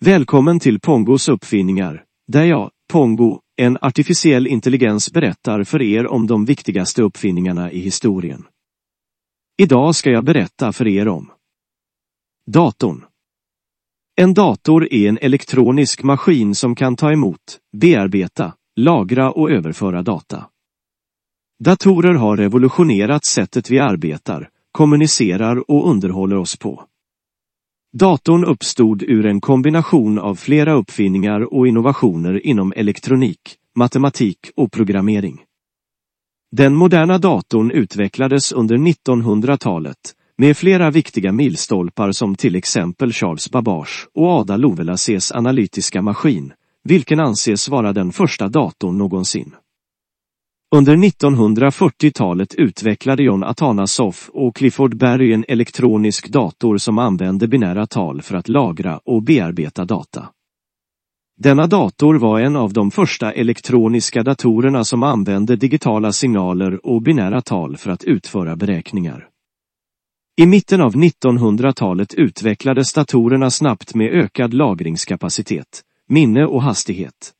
Välkommen till Pongos uppfinningar, där jag, Pongo, en artificiell intelligens berättar för er om de viktigaste uppfinningarna i historien. Idag ska jag berätta för er om Datorn. En dator är en elektronisk maskin som kan ta emot, bearbeta, lagra och överföra data. Datorer har revolutionerat sättet vi arbetar, kommunicerar och underhåller oss på. Datorn uppstod ur en kombination av flera uppfinningar och innovationer inom elektronik, matematik och programmering. Den moderna datorn utvecklades under 1900-talet med flera viktiga milstolpar som till exempel Charles Babbage och Ada Lovelaces analytiska maskin, vilken anses vara den första datorn någonsin. Under 1940-talet utvecklade John Atanasoff och Clifford Berry en elektronisk dator som använde binära tal för att lagra och bearbeta data. Denna dator var en av de första elektroniska datorerna som använde digitala signaler och binära tal för att utföra beräkningar. I mitten av 1900-talet utvecklades datorerna snabbt med ökad lagringskapacitet, minne och hastighet.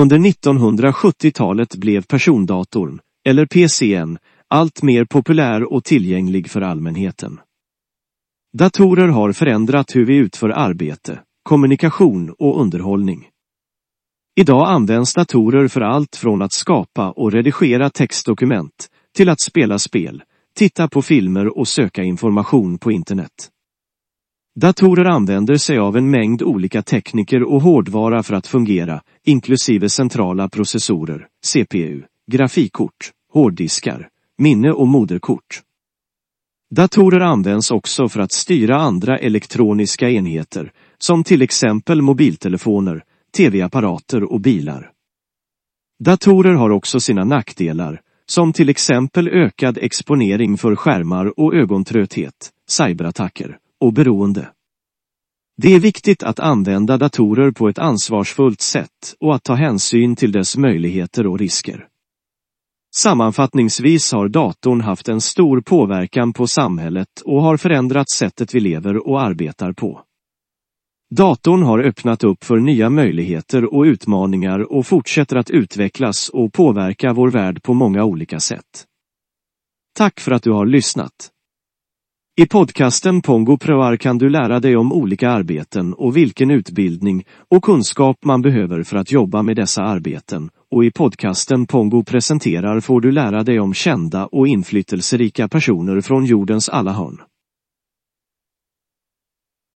Under 1970-talet blev persondatorn, eller PCn, allt mer populär och tillgänglig för allmänheten. Datorer har förändrat hur vi utför arbete, kommunikation och underhållning. Idag används datorer för allt från att skapa och redigera textdokument till att spela spel, titta på filmer och söka information på internet. Datorer använder sig av en mängd olika tekniker och hårdvara för att fungera, inklusive centrala processorer, CPU, grafikkort, hårddiskar, minne och moderkort. Datorer används också för att styra andra elektroniska enheter, som till exempel mobiltelefoner, tv-apparater och bilar. Datorer har också sina nackdelar, som till exempel ökad exponering för skärmar och ögontrötthet, cyberattacker och beroende. Det är viktigt att använda datorer på ett ansvarsfullt sätt och att ta hänsyn till dess möjligheter och risker. Sammanfattningsvis har datorn haft en stor påverkan på samhället och har förändrat sättet vi lever och arbetar på. Datorn har öppnat upp för nya möjligheter och utmaningar och fortsätter att utvecklas och påverka vår värld på många olika sätt. Tack för att du har lyssnat. I podcasten Pongo Proar kan du lära dig om olika arbeten och vilken utbildning och kunskap man behöver för att jobba med dessa arbeten och i podcasten Pongo presenterar får du lära dig om kända och inflytelserika personer från jordens alla hörn.